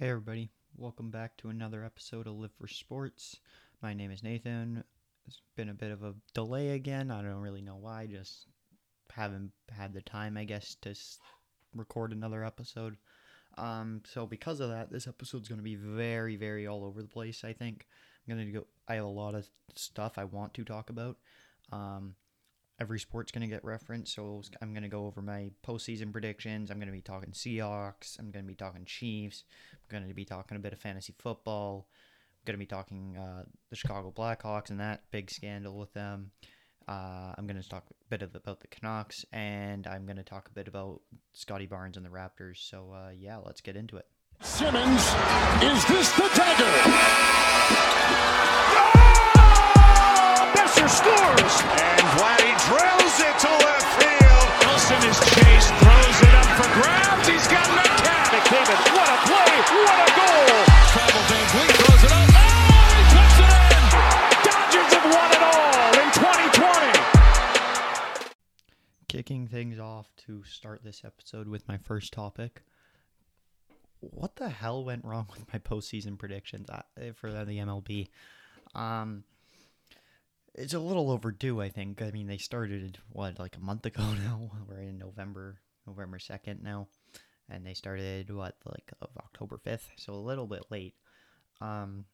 Hey, everybody. Welcome back to another episode of Live for Sports. My name is Nathan. It's been a bit of a delay again. I don't really know why. Just haven't had the time, I guess, to record another episode. Um, so because of that, this episode's going to be very, very all over the place. I think I'm going to go. I have a lot of stuff I want to talk about. Um, every sport's going to get referenced, so I'm going to go over my postseason predictions. I'm going to be talking Seahawks. I'm going to be talking Chiefs. I'm going to be talking a bit of fantasy football. I'm going to be talking uh, the Chicago Blackhawks and that big scandal with them. Uh, I'm going to talk a bit of, about the Canucks, and I'm going to talk a bit about Scottie Barnes and the Raptors. So, uh, yeah, let's get into it. Simmons, is this the dagger? Start this episode with my first topic. What the hell went wrong with my postseason predictions uh, for the MLB? Um, it's a little overdue, I think. I mean, they started what like a month ago now. We're in November, November second now, and they started what like of October fifth, so a little bit late. Um,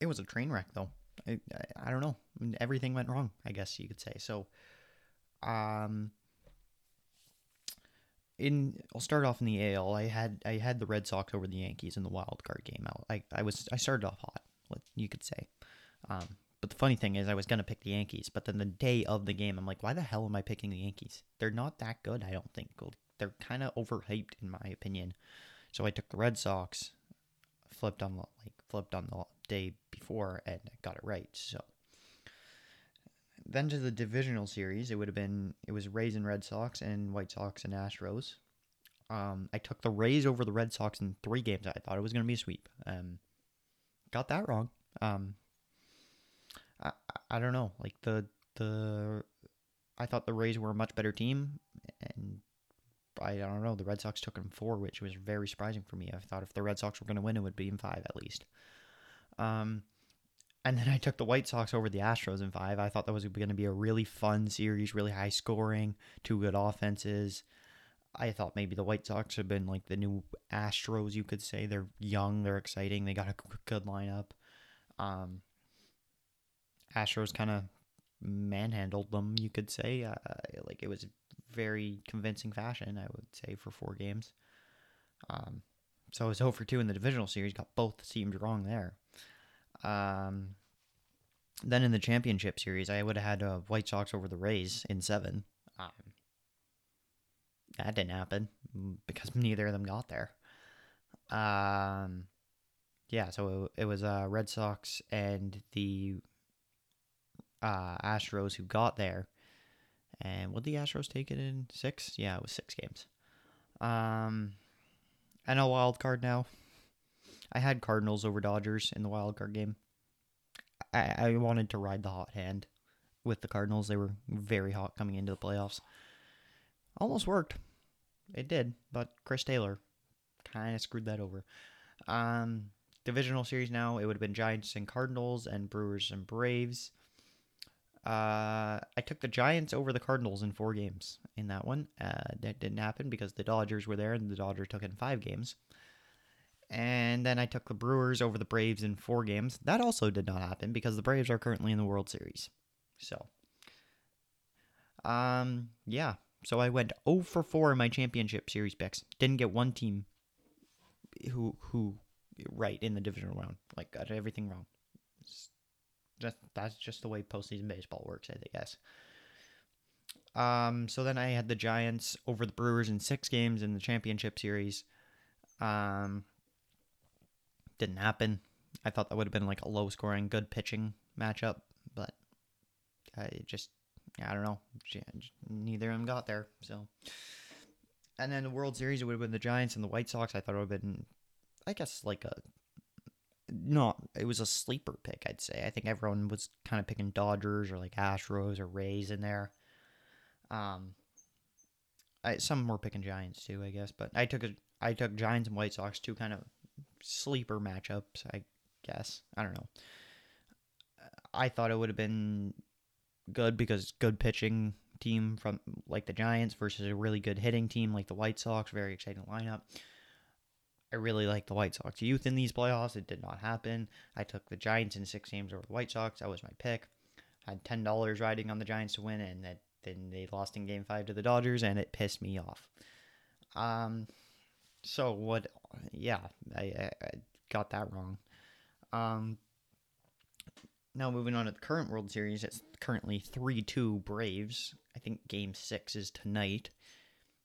it was a train wreck though. I, I, I don't know. Everything went wrong, I guess you could say. So, um, in I'll start off in the AL. I had I had the Red Sox over the Yankees in the wild card game. I I, was I started off hot, what you could say. Um, but the funny thing is, I was gonna pick the Yankees, but then the day of the game, I'm like, why the hell am I picking the Yankees? They're not that good. I don't think they're kind of overhyped in my opinion. So I took the Red Sox, flipped on the like flipped on the day before, and got it right. So then to the divisional series, it would have been it was Rays and Red Sox and White Sox and Astros. Um, I took the Rays over the Red Sox in three games. I thought it was going to be a sweep. Um, got that wrong. Um, I, I- don't know. Like the the I thought the Rays were a much better team, and I, I don't know. The Red Sox took them four, which was very surprising for me. I thought if the Red Sox were going to win, it would be in five at least. Um, and then I took the White Sox over the Astros in five. I thought that was going to be a really fun series, really high scoring, two good offenses. I thought maybe the White Sox have been like the new Astros, you could say. They're young, they're exciting, they got a good lineup. Um, Astros kind of manhandled them, you could say. Uh, like it was very convincing fashion, I would say, for four games. Um, so I was 0 for 2 in the divisional series, got both teams wrong there. Um, then in the championship series, I would have had uh, White Sox over the Rays in seven. Um, that didn't happen mm, because neither of them got there. Um, yeah, so it, it was uh, Red Sox and the uh, Astros who got there. And would the Astros take it in six? Yeah, it was six games. Um, and a wild card now. I had Cardinals over Dodgers in the wild card game. I, I wanted to ride the hot hand with the Cardinals. They were very hot coming into the playoffs. Almost worked. It did, but Chris Taylor kind of screwed that over. Um, divisional series now, it would have been Giants and Cardinals and Brewers and Braves. Uh, I took the Giants over the Cardinals in four games in that one. Uh, that didn't happen because the Dodgers were there and the Dodgers took in five games. And then I took the Brewers over the Braves in four games. That also did not happen because the Braves are currently in the World Series. So, um, yeah. So I went 0 for 4 in my championship series picks. Didn't get one team who who right in the divisional round. Like got everything wrong. Just that's just the way postseason baseball works, I guess. Um, so then I had the Giants over the Brewers in six games in the championship series. Um, didn't happen. I thought that would have been like a low scoring, good pitching matchup, but I just, I don't know. Neither of them got there. So, and then the World Series, it would have been the Giants and the White Sox. I thought it would have been, I guess, like a, not, it was a sleeper pick, I'd say. I think everyone was kind of picking Dodgers or like Astros or Rays in there. Um, I, some were picking Giants too, I guess, but I took a I took Giants and White Sox, two kind of sleeper matchups, I guess. I don't know. I thought it would have been good because good pitching team from like the Giants versus a really good hitting team like the White Sox. Very exciting lineup. I really like the White Sox youth in these playoffs. It did not happen. I took the Giants in six games over the White Sox. That was my pick. I had ten dollars riding on the Giants to win, and that then they lost in Game Five to the Dodgers, and it pissed me off. Um, so what? Yeah, I, I, got that wrong. Um, now moving on to the current World Series, it's currently three two Braves. I think Game Six is tonight.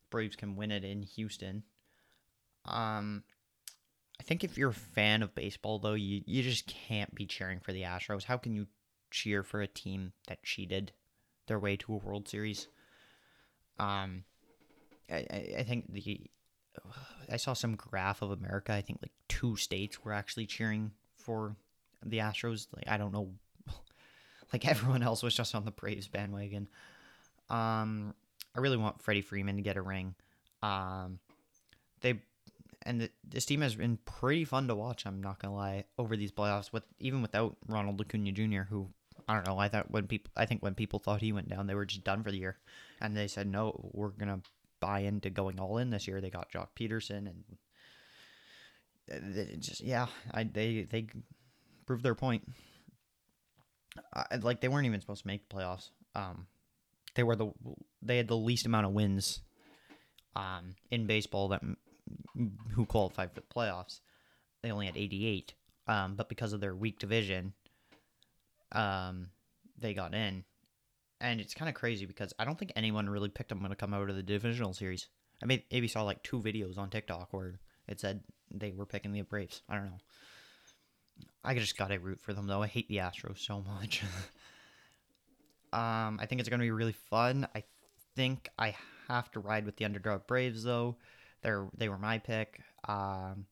Braves can win it in Houston. Um, I think if you're a fan of baseball, though, you, you just can't be cheering for the Astros. How can you cheer for a team that cheated their way to a World Series? Um, I, I think the I saw some graph of America. I think like two states were actually cheering for the Astros. Like I don't know, like everyone else was just on the Braves bandwagon. Um, I really want Freddie Freeman to get a ring. Um, they and the, this team has been pretty fun to watch. I'm not gonna lie over these playoffs with even without Ronald Acuna Jr., who I don't know. I thought when people, I think when people thought he went down, they were just done for the year, and they said no, we're gonna buy into going all in this year. They got Joc Pederson and it just yeah, I they they proved their point. I, like they weren't even supposed to make the playoffs. Um, they were the they had the least amount of wins, um, in baseball that who qualified for the playoffs. They only had 88. Um, but because of their weak division, um, they got in. And it's kind of crazy because I don't think anyone really picked them going to come out of the divisional series. I mean, maybe saw like two videos on TikTok where it said they were picking the Braves. I don't know. I just gotta root for them though. I hate the Astros so much. um, I think it's gonna be really fun. I think I have to ride with the underdog Braves though. They're they were my pick. Um,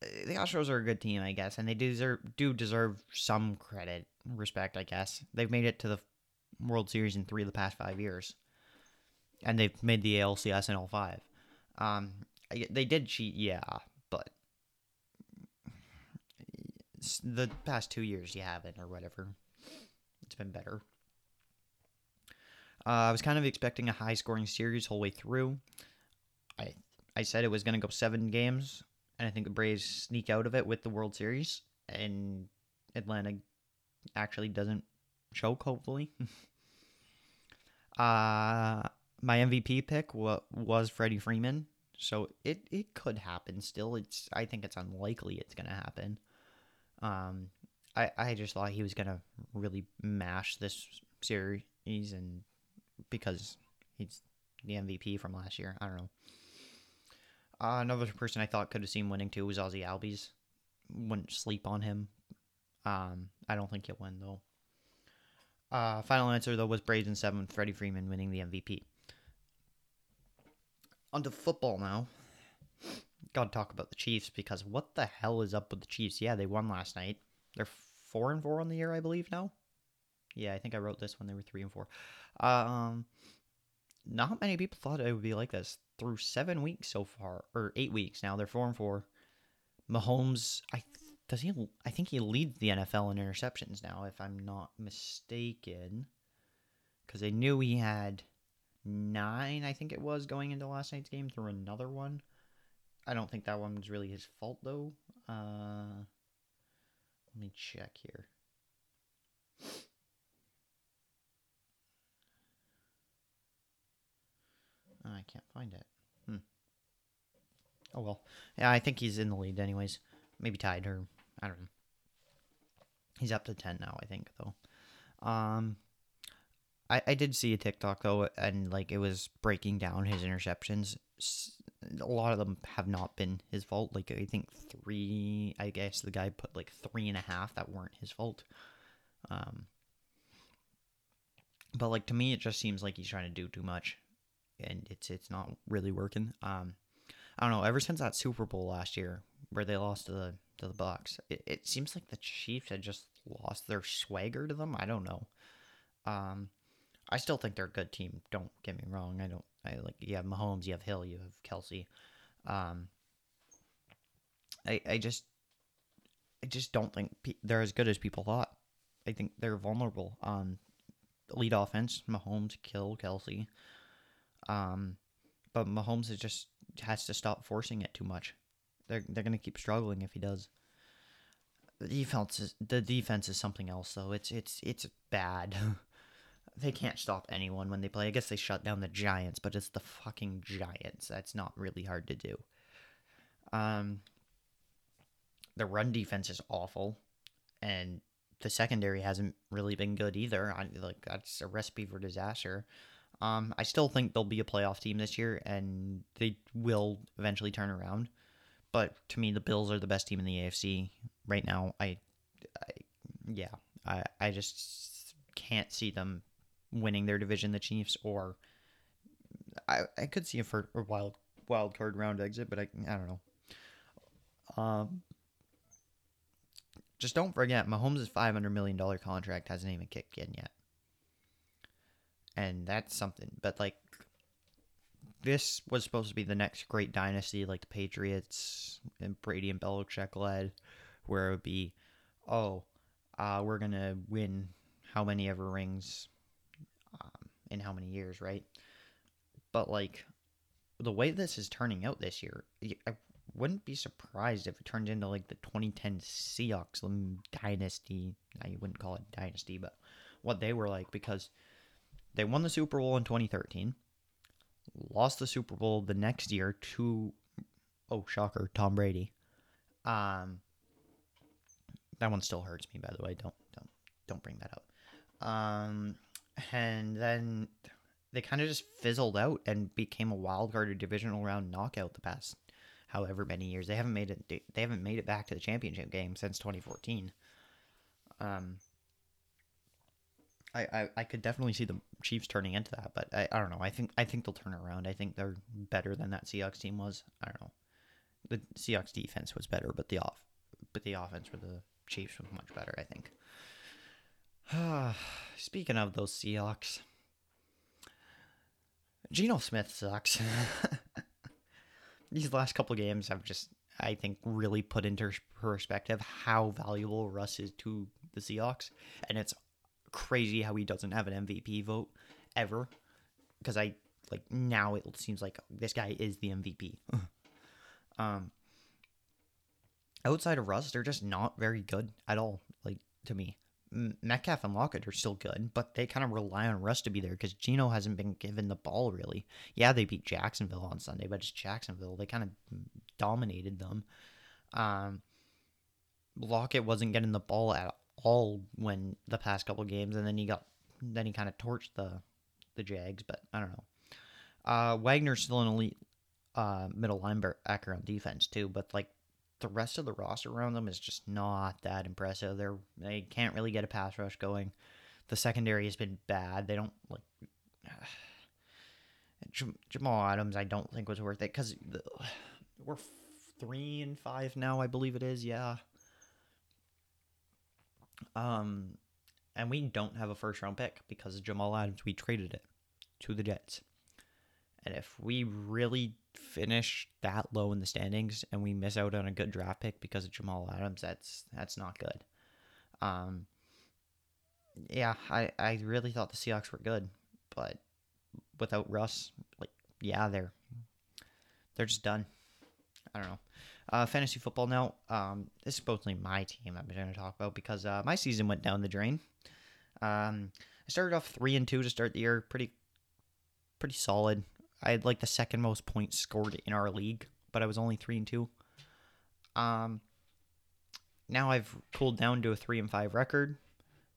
the Astros are a good team, I guess, and they deserve do deserve some credit, respect, I guess. They've made it to the World Series in three of the past five years, and they've made the ALCS in all five. Um, they did cheat, yeah, but the past two years you haven't, or whatever. It's been better. Uh, I was kind of expecting a high scoring series whole way through. I I said it was going to go seven games, and I think the Braves sneak out of it with the World Series, and Atlanta actually doesn't choke. Hopefully, uh, my MVP pick wa- was Freddie Freeman, so it it could happen. Still, it's I think it's unlikely it's to happen. Um, I I just thought he was to really mash this series, and because he's the MVP from last year, I don't know. Uh, another person I thought could have seen winning too was Ozzie Albies. Wouldn't sleep on him. Um, I don't think he'll win though. Uh, final answer though was Braves in seven. Freddie Freeman winning the MVP. On to football now. Gotta talk about the Chiefs because what the hell is up with the Chiefs? Yeah, they won last night. They're four and four on the year, I believe now. Yeah, I think I wrote this when they were three and four. Um, not many people thought it would be like this through seven weeks so far, or eight weeks now. They're four and four. Mahomes, I does he? I think he leads the NFL in interceptions now, if I'm not mistaken. Because I knew he had nine, I think it was, going into last night's game through another one. I don't think that one was really his fault though. Uh, let me check here. Oh, I can't find it. Hmm. Oh well. Yeah, I think he's in the lead anyways. Maybe tied or I don't know. He's up to ten now, I think though. Um I, I did see a TikTok though, and like it was breaking down his interceptions. A lot of them have not been his fault. Like I think three. I guess the guy put like three and a half that weren't his fault. Um, but like to me, it just seems like he's trying to do too much and it's it's not really working. Um, I don't know. Ever since that Super Bowl last year where they lost to the to the Bucs, it, it seems like the Chiefs had just lost their swagger to them. I don't know. Um, I still think they're a good team. Don't get me wrong. I don't. I like you have Mahomes, you have Hill, you have Kelce. Um, I I just I just don't think pe- they're as good as people thought. I think they're vulnerable on lead offense. Mahomes, Hill Kelce. Um, but Mahomes is just has to stop forcing it too much. They're they're gonna keep struggling if he does. The defense is the defense is something else though. It's it's it's bad. they can't stop anyone when they play. I guess they shut down the Giants, but it's the fucking Giants. That's not really hard to do. Um, the run defense is awful, and the secondary hasn't really been good either. I, like that's a recipe for disaster. Um, I still think they'll be a playoff team this year, and they will eventually turn around. But to me, the Bills are the best team in the AFC right now. I, I yeah, I, I just can't see them winning their division, the Chiefs, or I, I could see a, for, a wild wild card round exit, but I, I don't know. Um, just don't forget, Mahomes' five hundred million dollar contract hasn't even kicked in yet, and that's something. But like, this was supposed to be the next great dynasty, like the Patriots and Brady and Belichick led, where it would be, oh, uh, we're gonna win how many ever rings, um, in how many years, right? But like, the way this is turning out this year, I wouldn't be surprised if it turns into like the 2010 Seahawks dynasty. I wouldn't call it dynasty, but what they were like because they won the Super Bowl in 2013, lost the Super Bowl the next year to oh shocker, Tom Brady. Um, that one still hurts me, by the way. Don't don't don't bring that up. Um, and then they kind of just fizzled out and became a wild card or divisional round knockout the past however many years. They haven't made it. They haven't made it back to the championship game since 2014. Um, I, I, I could definitely see the Chiefs turning into that, but I, I don't know. I think I think they'll turn around. I think they're better than that Seahawks team was. I don't know. The Seahawks defense was better, but the off but the offense for the Chiefs was much better. I think. Speaking of those Seahawks, Geno Smith sucks. These last couple games have just, I think, really put into perspective how valuable Russ is to the Seahawks, and it's crazy how he doesn't have an MVP vote ever. Because I like now it seems like this guy is the MVP. um, outside of Russ, they're just not very good at all. Like to me, Metcalf and Lockett are still good, but they kind of rely on Russ to be there because Geno hasn't been given the ball really. Yeah, they beat Jacksonville on Sunday, but it's Jacksonville. They kind of dominated them. Um, Lockett wasn't getting the ball at all when the past couple games, and then he got then he kind of torched the the Jags. But I don't know. Uh, Wagner's still an elite uh, middle linebacker on defense too, but like the rest of the roster around them is just not that impressive. They're they can't really get a pass rush going. The secondary has been bad. They don't like Jam- Jamal Adams. I don't think was worth it because we're three and five now. I believe it is. Yeah. Um, and we don't have a first round pick because Jamal Adams. We traded it to the Jets. And if we really finish that low in the standings and we miss out on a good draft pick because of Jamal Adams, that's that's not good. Um, yeah, I, I really thought the Seahawks were good, but without Russ, like yeah, they're they're just done. I don't know. Uh, fantasy football now. Um, this is mostly my team I'm going to talk about because uh, my season went down the drain. Um, I started off three and two to start the year, pretty pretty solid. I had like the second most points scored in our league, but I was only three and two. Um, now I've cooled down to a three and five record.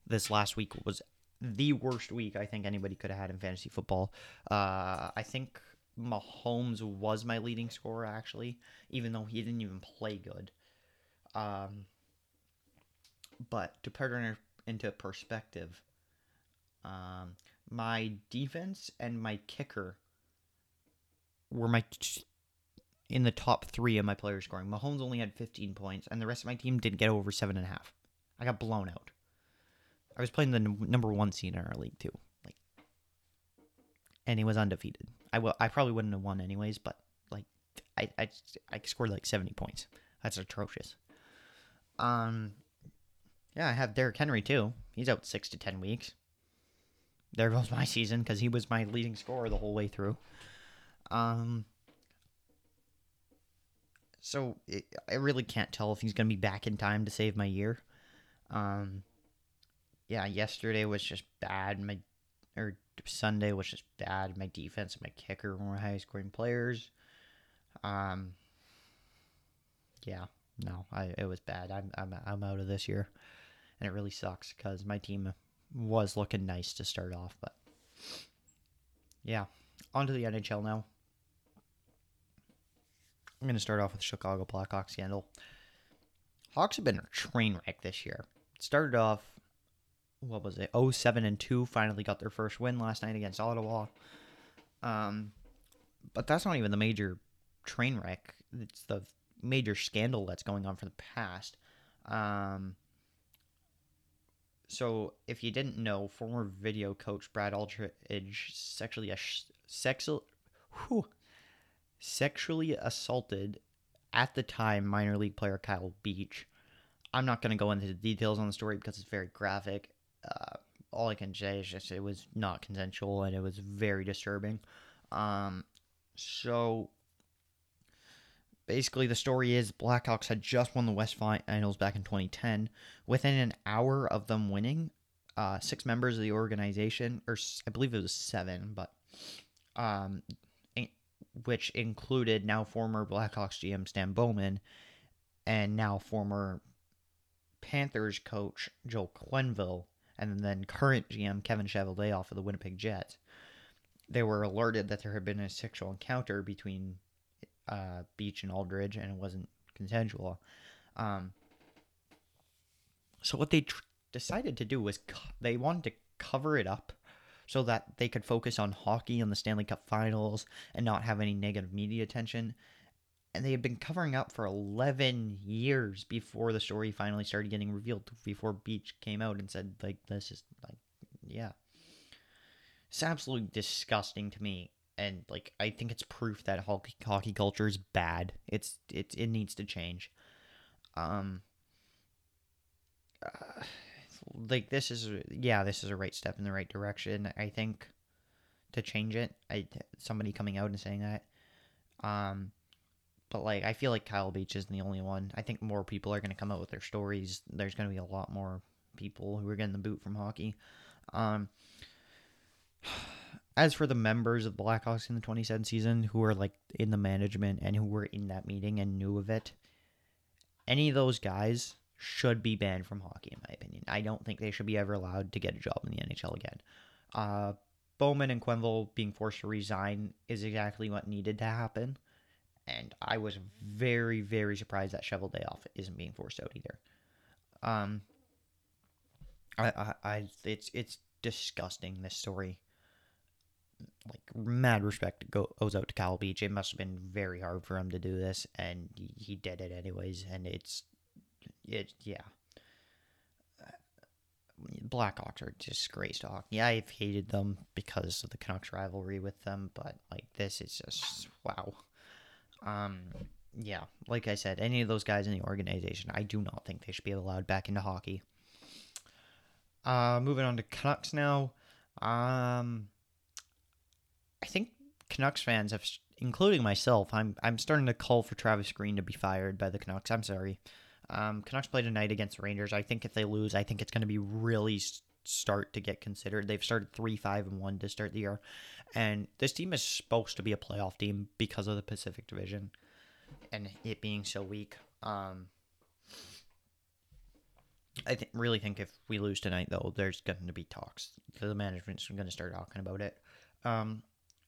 This last week was the worst week I think anybody could have had in fantasy football. Uh, I think Mahomes was my leading scorer actually, even though he didn't even play good. Um, but to put it into perspective, um, my defense and my kicker were my t- in the top three of my player scoring. Mahomes only had 15 points, and the rest of my team didn't get over seven and a half. I got blown out. I was playing the n- number one seed in our league too, like, and he was undefeated. I will. I probably wouldn't have won anyways, but like, I, I I scored like 70 points. That's atrocious. Um, yeah, I have Derrick Henry too. He's out six to ten weeks. There goes my season because he was my leading scorer the whole way through. Um, so it, I really can't tell if he's gonna be back in time to save my year. Um, yeah, yesterday was just bad. My or Sunday was just bad. My defense and my kicker were my highest scoring players. Um, yeah, no, I it was bad. I'm I'm I'm out of this year, and it really sucks because my team was looking nice to start off, but yeah, on to the NHL now. I'm gonna start off with Chicago Blackhawks scandal. Hawks have been a train wreck this year. It started off, what was it, 07 and 2, finally got their first win last night against Ottawa. Um, but that's not even the major train wreck. It's the major scandal that's going on for the past. Um, so, if you didn't know, former video coach Brad Aldridge sexually sexual, whew, sexually assaulted at the time minor league player Kyle Beach. I'm not going to go into the details on the story because it's very graphic. All I can say is just it was not consensual and it was very disturbing. Um, so basically, the story is Blackhawks had just won the West Finals back in 2010. Within an hour of them winning, uh, six members of the organization, or I believe it was seven, but um, which included now former Blackhawks GM Stan Bowman and now former Panthers coach Joe Quenneville, and then current GM Kevin Cheveldayoff of the Winnipeg Jets. They were alerted that there had been a sexual encounter between uh, Beach and Aldridge, and it wasn't consensual. Um, so what they tr- decided to do was co- they wanted to cover it up so that they could focus on hockey and the Stanley Cup Finals and not have any negative media attention. And they had been covering up for 11 years before the story finally started getting revealed, before Beach came out and said, like, this is, like, yeah. It's absolutely disgusting to me. And, like, I think it's proof that hockey, culture is bad. It's, it, it needs to change. Um, uh, like this is yeah this is a right step in the right direction i think to change it i somebody coming out and saying that um but like i feel like kyle beach isn't the only one i think more people are going to come out with their stories there's going to be a lot more people who are getting the boot from hockey um as for the members of the blackhawks in the 27 season who are like in the management and who were in that meeting and knew of it any of those guys should be banned from hockey, in my opinion. I don't think they should be ever allowed to get a job in the NHL again. Uh, Bowman and Quenneville being forced to resign is exactly what needed to happen. And I was very, very surprised that Cheveldayoff isn't being forced out either. Um, I, I, I, it's, it's disgusting. This story, like mad respect goes out to Cal Beach. It must have been very hard for him to do this, and he did it anyways. And it's it yeah. Blackhawks are disgrace to. Yeah, I've hated them because of the Canucks rivalry with them, but like this is just wow. Um, yeah, like I said, any of those guys in the organization, I do not think they should be allowed back into hockey. Uh, moving on to Canucks now. Um, I think Canucks fans have, including myself, I'm I'm starting to call for Travis Green to be fired by the Canucks. I'm sorry. Um, Canucks play tonight against the Rangers. I think if they lose, I think it's going to be really start to get considered. They've started three, five, and one to start the year, and this team is supposed to be a playoff team because of the Pacific Division and it being so weak. Um, I th- really think if we lose tonight, though, there's going to be talks. The management's going to start talking about it. Um,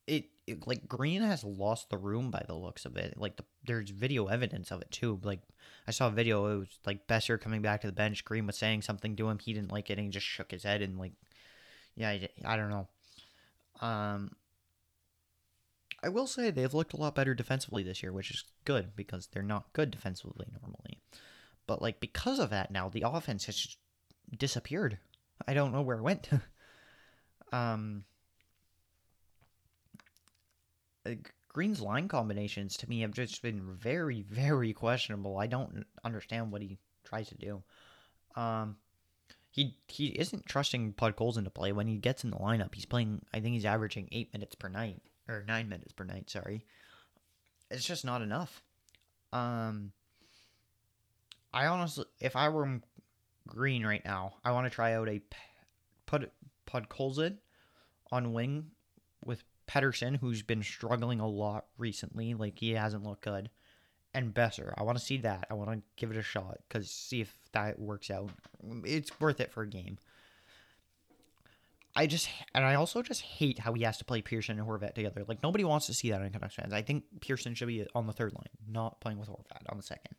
it, it, like Green has lost the room by the looks of it. Like the, there's video evidence of it too. Like I saw a video. It was like Boeser coming back to the bench. Green was saying something to him. He didn't like it, and he just shook his head and like, yeah, I, I don't know. Um, I will say they've looked a lot better defensively this year, which is good because they're not good defensively normally. But like because of that, now the offense has just disappeared. I don't know where it went. um Green's line combinations to me have just been very, very questionable. I don't understand what he tries to do. Um, he he isn't trusting Podkolzin to play when he gets in the lineup. He's playing. I think he's averaging eight minutes per night or nine minutes per night. Sorry, it's just not enough. Um, I honestly, if I were Green right now, I want to try out a put Podkolzin on wing with Pettersson, who's been struggling a lot recently. Like he hasn't looked good, and Boeser. I want to see that. I want to give it a shot because see if that works out. It's worth it for a game. I just and I also just hate how he has to play Pearson and Horvat together. Like nobody wants to see that in Canucks fans. I think Pearson should be on the third line, not playing with Horvat on the second.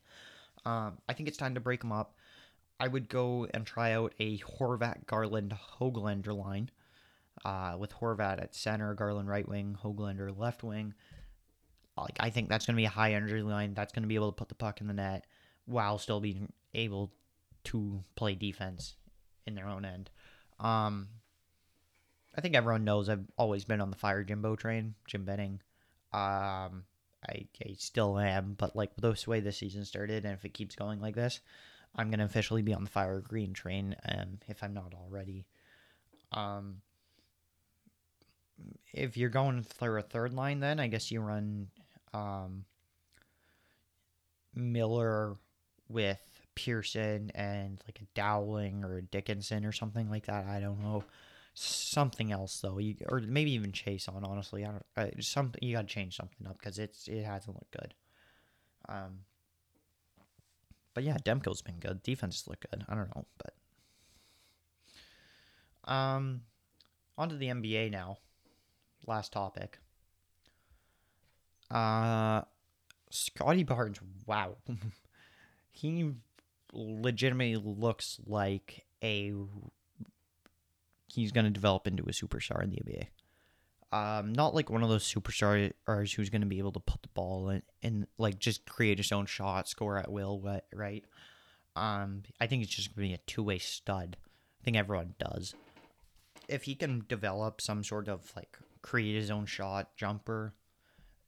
Um, I think it's time to break them up. I would go and try out a Horvat Garland Hoglander line uh, with Horvat at center, Garland right wing, Hoglander left wing. Like I think that's going to be a high energy line. That's going to be able to put the puck in the net while still being able to play defense in their own end. Um, I think everyone knows I've always been on the fire Jimbo train, Jim Benning. Um, I, I still am, but like this way the season started, and if it keeps going like this, I'm gonna officially be on the fire green train. Um, if I'm not already. Um, if you're going for a third line, then I guess you run, um, Miller with Pearson and like a Dowling or a Dickinson or something like that. I don't know something else though, you, or maybe even Chiasson. Honestly, I don't. Uh, something you got to change something up because it's it hasn't looked good. Um, but yeah, Demko's been good. Defenses look good. I don't know, but um, on to the NBA now. Last topic. Uh, Scottie Barnes. Wow, he legitimately looks like a he's going to develop into a superstar in the NBA. Um, not like one of those superstars who's going to be able to put the ball in and like just create his own shot, score at will, right? Um, I think it's just going to be a two way stud. I think everyone does. If he can develop some sort of like create his own shot, jumper,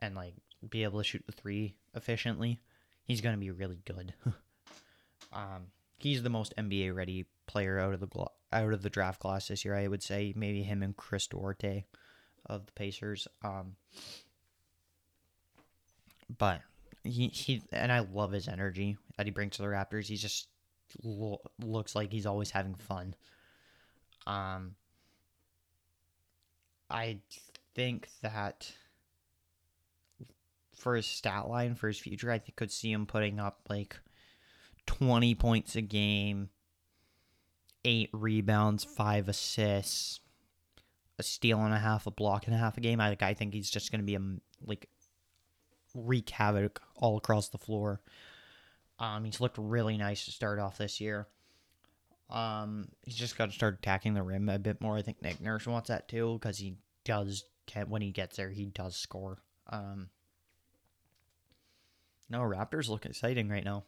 and like be able to shoot the three efficiently, he's going to be really good. um, he's the most NBA ready player out of the out of the draft class this year. I would say maybe him and Chris Duarte of the Pacers. Um, but he he and I love his energy that he brings to the Raptors. He just lo- looks like he's always having fun. Um, I think that for his stat line for his future, I could see him putting up like twenty points a game eight rebounds, five assists, a steal and a half, a block and a half a game. I like. I think he's just going to be a like wreak havoc all across the floor. Um, he's looked really nice to start off this year. Um, he's just got to start attacking the rim a bit more. I think Nick Nurse wants that too because he does. When he gets there, he does score. Um, no, Raptors look exciting right now.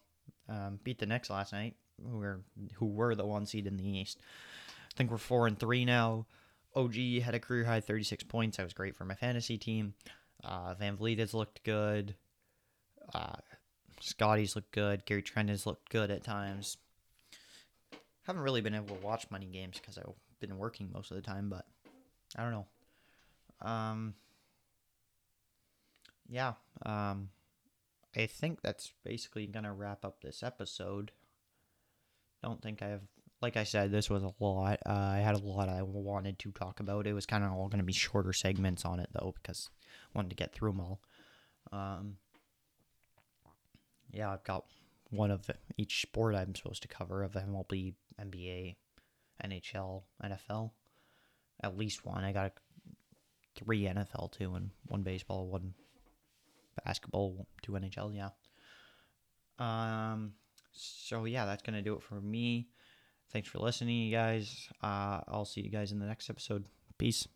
Um, beat the Knicks last night who were who were the one seed in the East. I think we're four and three now. OG had a career high 36 points. That was great for my fantasy team. Uh, VanVleet has looked good. Uh, Scottie's looked good. Gary Trent has looked good at times. Haven't really been able to watch money games because I've been working most of the time, but I don't know. Um, yeah. Um, I think that's basically gonna wrap up this episode don't think I have. Like I said, this was a lot. Uh, I had a lot I wanted to talk about. It was kind of all going to be shorter segments on it though, because I wanted to get through them all. Um, yeah, I've got one of each sport I'm supposed to cover of MLB, NBA, NHL, NFL. At least one. I got three NFL two and one baseball, one basketball, two NHL. Yeah. Um. So yeah, that's gonna do it for me. Thanks for listening, you guys. Uh, I'll see you guys in the next episode. Peace.